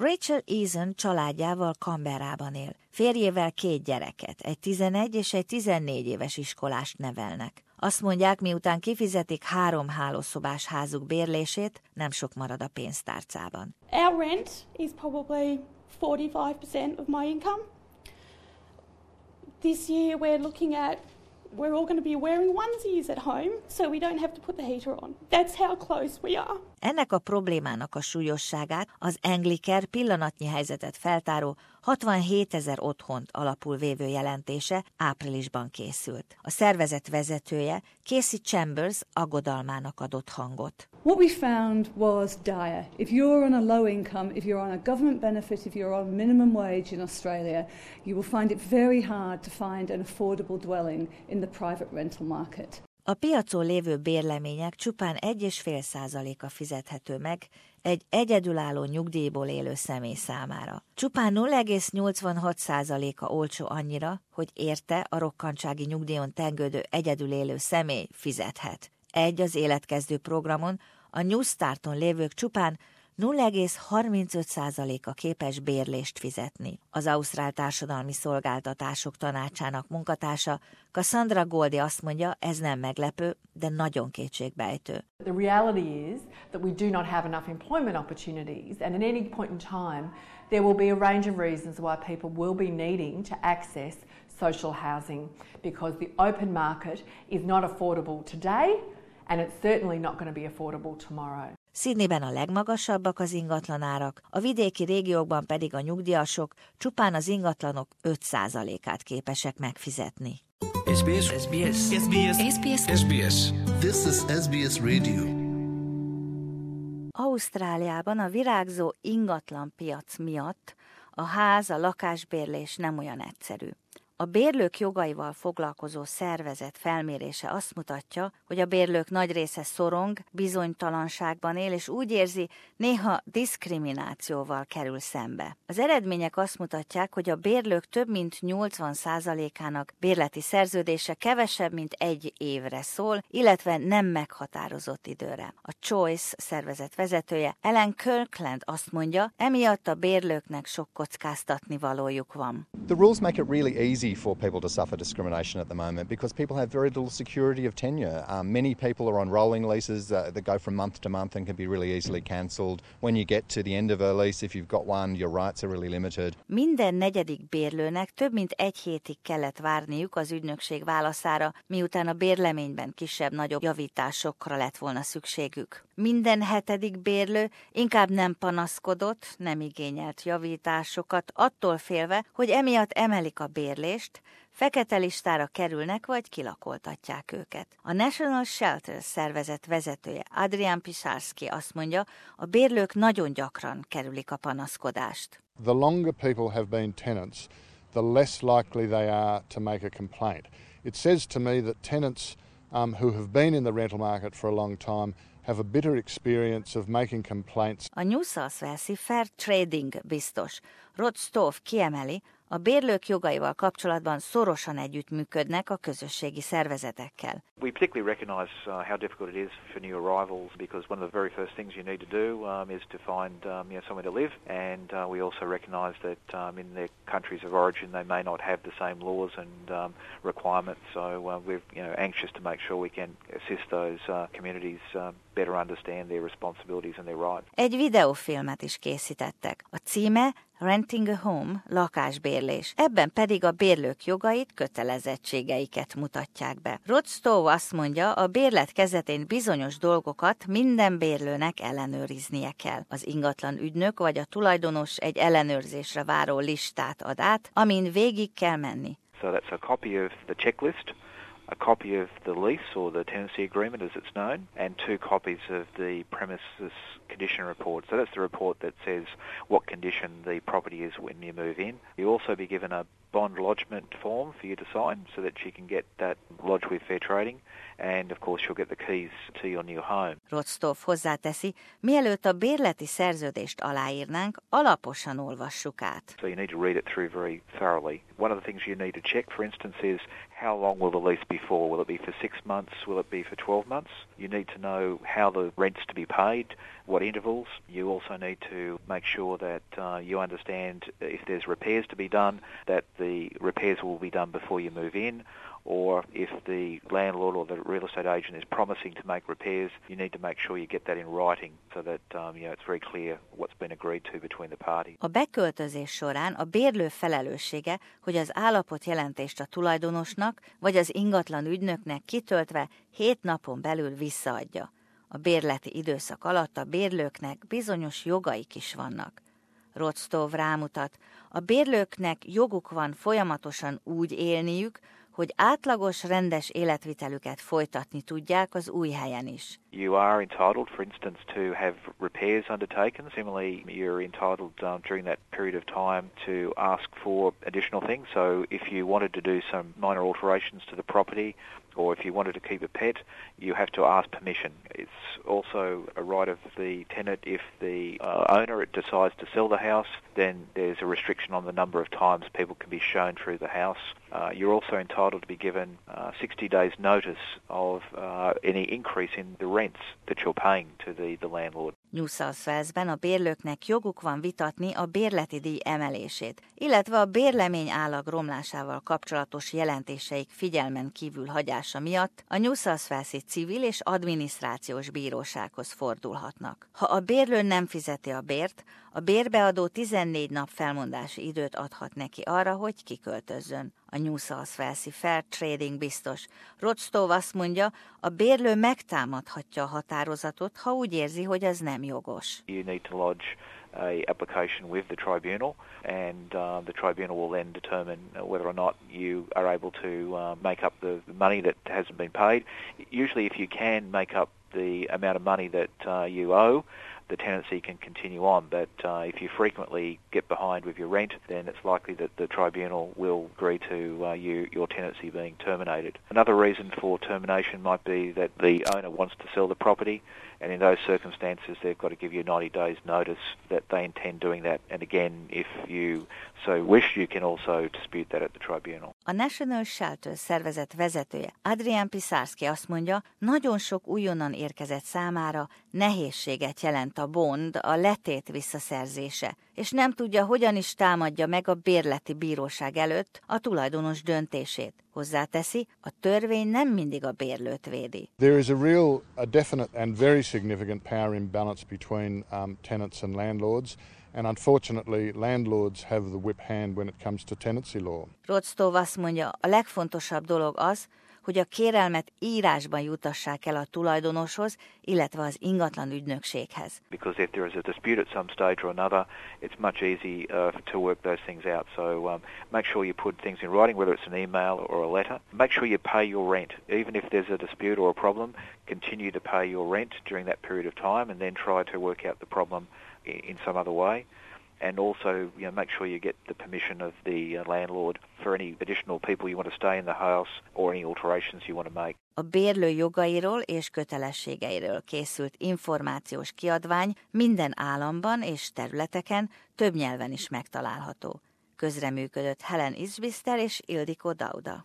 Rachel Eason családjával Canberrában él. Férjével két gyereket, egy 11 és egy 14 éves iskolást nevelnek. Azt mondják, miután kifizetik három hálószobás házuk bérlését, nem sok marad a pénztárcában. Our rent is probably 45% of my income. This year we're looking at we're all going to be wearing onesies at home so we don't have to put the heater on. That's how close we are. Ennek a problémának a súlyosságát az Angliker pillanatnyi helyzetet feltáró 67 ezer otthont alapul vévő jelentése áprilisban készült. A szervezet vezetője Casey Chambers aggodalmának adott hangot. What we found was dire. If you're on a low income, if you're on a government benefit, if you're on minimum wage in Australia, you will find it very hard to find an affordable dwelling in the private rental market. A piacon lévő bérlemények csupán 1,5 százaléka fizethető meg egy egyedülálló nyugdíjból élő személy számára. Csupán 0,86 százaléka olcsó annyira, hogy érte a rokkantsági nyugdíjon tengődő egyedül élő személy fizethet. Egy az életkezdő programon a New Starton lévők csupán 0,35%-a képes bérlést fizetni. Az Ausztrál Társadalmi Szolgáltatások Tanácsának munkatársa Cassandra Goldi azt mondja, ez nem meglepő, de nagyon kétségbejtő. The reality is that we do not have enough employment opportunities and at any point in time there will be a range of reasons why people will be needing to access social housing because the open market is not affordable today and it's certainly not going to be affordable tomorrow. Sydneyben a legmagasabbak az ingatlanárak, a vidéki régiókban pedig a nyugdíjasok csupán az ingatlanok 5%-át képesek megfizetni. SBS SBS SBS SBS SBS This is SBS Radio. Ausztráliában a virágzó ingatlanpiac miatt a ház, a lakásbérlés nem olyan egyszerű. A bérlők jogaival foglalkozó szervezet felmérése azt mutatja, hogy a bérlők nagy része szorong, bizonytalanságban él, és úgy érzi, néha diszkriminációval kerül szembe. Az eredmények azt mutatják, hogy a bérlők több mint 80%-ának bérleti szerződése kevesebb, mint egy évre szól, illetve nem meghatározott időre. A Choice szervezet vezetője Ellen Kirkland azt mondja, emiatt a bérlőknek sok kockáztatni valójuk van. The rules make it really easy easy for people to suffer discrimination at the moment because people have very little security of tenure. Um, many people are on rolling leases uh, that go from month to month and can be really easily cancelled. When you get to the end of a lease, if you've got one, your rights are really limited. Minden negyedik bérlőnek több mint egy hétig kellett várniuk az ügynökség válaszára, miután a bérleményben kisebb-nagyobb javításokra lett volna szükségük. Minden hetedik bérlő inkább nem panaszkodott, nem igényelt javításokat, attól félve, hogy emiatt emelik a bérlést, fekete listára kerülnek vagy kilakoltatják őket. A National Shelter szervezet vezetője Adrian Pisarski azt mondja, a bérlők nagyon gyakran kerülik a panaszkodást. The longer people have been tenants, the less likely they are to make a complaint. It says to me that tenants um, who have been in the rental market for a long time have a bitter experience of making complaints. A New South Wales-i Fair Trading biztos Rod Stoff kiemeli, a bérlők jogaival kapcsolatban szorosan együttműködnek a közösségi szervezetekkel. We particularly recognize uh, how difficult it is for new arrivals because one of the very first things you need to do um, is to find um, you know, somewhere to live and uh, we also recognize that um, in their countries of origin they may not have the same laws and um, requirements so uh, we're you know, anxious to make sure we can assist those uh, communities uh, better understand their responsibilities and their rights. Egy videófilmet is készítettek. A címe Renting a Home, lakásbérlés. Ebben pedig a bérlők jogait, kötelezettségeiket mutatják be. Rod Stowe azt mondja, a bérlet kezetén bizonyos dolgokat minden bérlőnek ellenőriznie kell. Az ingatlan ügynök vagy a tulajdonos egy ellenőrzésre váró listát ad át, amin végig kell menni. So that's a copy of the checklist a copy of the lease or the tenancy agreement as it's known, and two copies of the premises condition report. So that's the report that says what condition the property is when you move in. You'll also be given a bond lodgement form for you to sign so that you can get that lodged with fair trading and of course you'll get the keys to your new home. Rodstoff hozzáteszi, mielőtt a bérleti szerződést aláírnánk, alaposan olvassuk át. So you need to read it through very thoroughly. One of the things you need to check, for instance, is how long will the lease be for? Will it be for six months? Will it be for 12 months? You need to know how the rent's to be paid, what intervals. You also need to make sure that uh, you understand if there's repairs to be done, that the repairs will be done before you move in or if the landlord or the real estate agent is promising to make repairs, you need to make sure you get that in writing so that um, you know, it's very clear what's been agreed to between the parties. A beköltözés során a bérlő felelőssége, hogy az állapot jelentést a tulajdonosnak vagy az ingatlan ügynöknek kitöltve hét napon belül visszaadja. A bérleti időszak alatt a bérlőknek bizonyos jogaik is vannak. Rodstov rámutat, a bérlőknek joguk van folyamatosan úgy élniük, hogy átlagos rendes életvitelüket folytatni tudják az új helyen is. You are entitled, for instance, to have repairs undertaken. Similarly, you're entitled um, during that period of time to ask for additional things. So if you wanted to do some minor alterations to the property, or if you wanted to keep a pet, you have to ask permission. It's also a right of the tenant if the uh, owner decides to sell the house, then there's a restriction on the number of times people can be shown through the house. Uh, you're also entitled to be given uh, 60 days notice of uh, any increase in the rents that you're paying to the, the landlord. New South Walesben a bérlőknek joguk van vitatni a bérleti díj emelését, illetve a bérlemény állag romlásával kapcsolatos jelentéseik figyelmen kívül hagyása miatt a New South Walesi civil és adminisztrációs bírósághoz fordulhatnak. Ha a bérlő nem fizeti a bért, a bérbeadó 14 nap felmondási időt adhat neki arra, hogy kiköltözzön. A New South Walesi Fair Trading biztos. Rodstov azt mondja, a bérlő megtámadhatja a határozatot, ha úgy érzi, hogy ez nem jogos. You need to lodge a application with the tribunal and uh, the tribunal will then determine whether or not you are able to uh, make up the money that hasn't been paid. Usually if you can make up the amount of money that uh, you owe, the tenancy can continue on. But uh, if you frequently get behind with your rent, then it's likely that the tribunal will agree to uh, you, your tenancy being terminated. Another reason for termination might be that the owner wants to sell the property, and in those circumstances, they've got to give you 90 days' notice that they intend doing that. And again, if you so wish, you can also dispute that at the tribunal. A National Shelter szervezet vezetője Adrian Pisarski azt mondja, nagyon sok újonnan érkezett számára nehézséget jelent a bond, a letét visszaszerzése, és nem tudja, hogyan is támadja meg a bérleti bíróság előtt a tulajdonos döntését. Hozzáteszi, a törvény nem mindig a bérlőt védi. There is a real, a definite and very significant power imbalance between um, tenants and landlords. And unfortunately, landlords have the whip hand when it comes to tenancy law. Rodstov azt mondja, a legfontosabb dolog az, hogy a kérelmet írásban jutassák el a tulajdonoshoz, illetve az ingatlan ügynökséghez. Continue to pay your rent during that period of time and then try to work out the problem in some other way. And also you know, make sure you get the permission of the uh, landlord for any additional people you want to stay in the house or any alterations you want to make. A bérlő jogairól és kötelességeiről készült információs kiadvány minden államban és területeken több nyelven is megtalálható. Közreműködött Helen Isbister és Ildikó Dauda.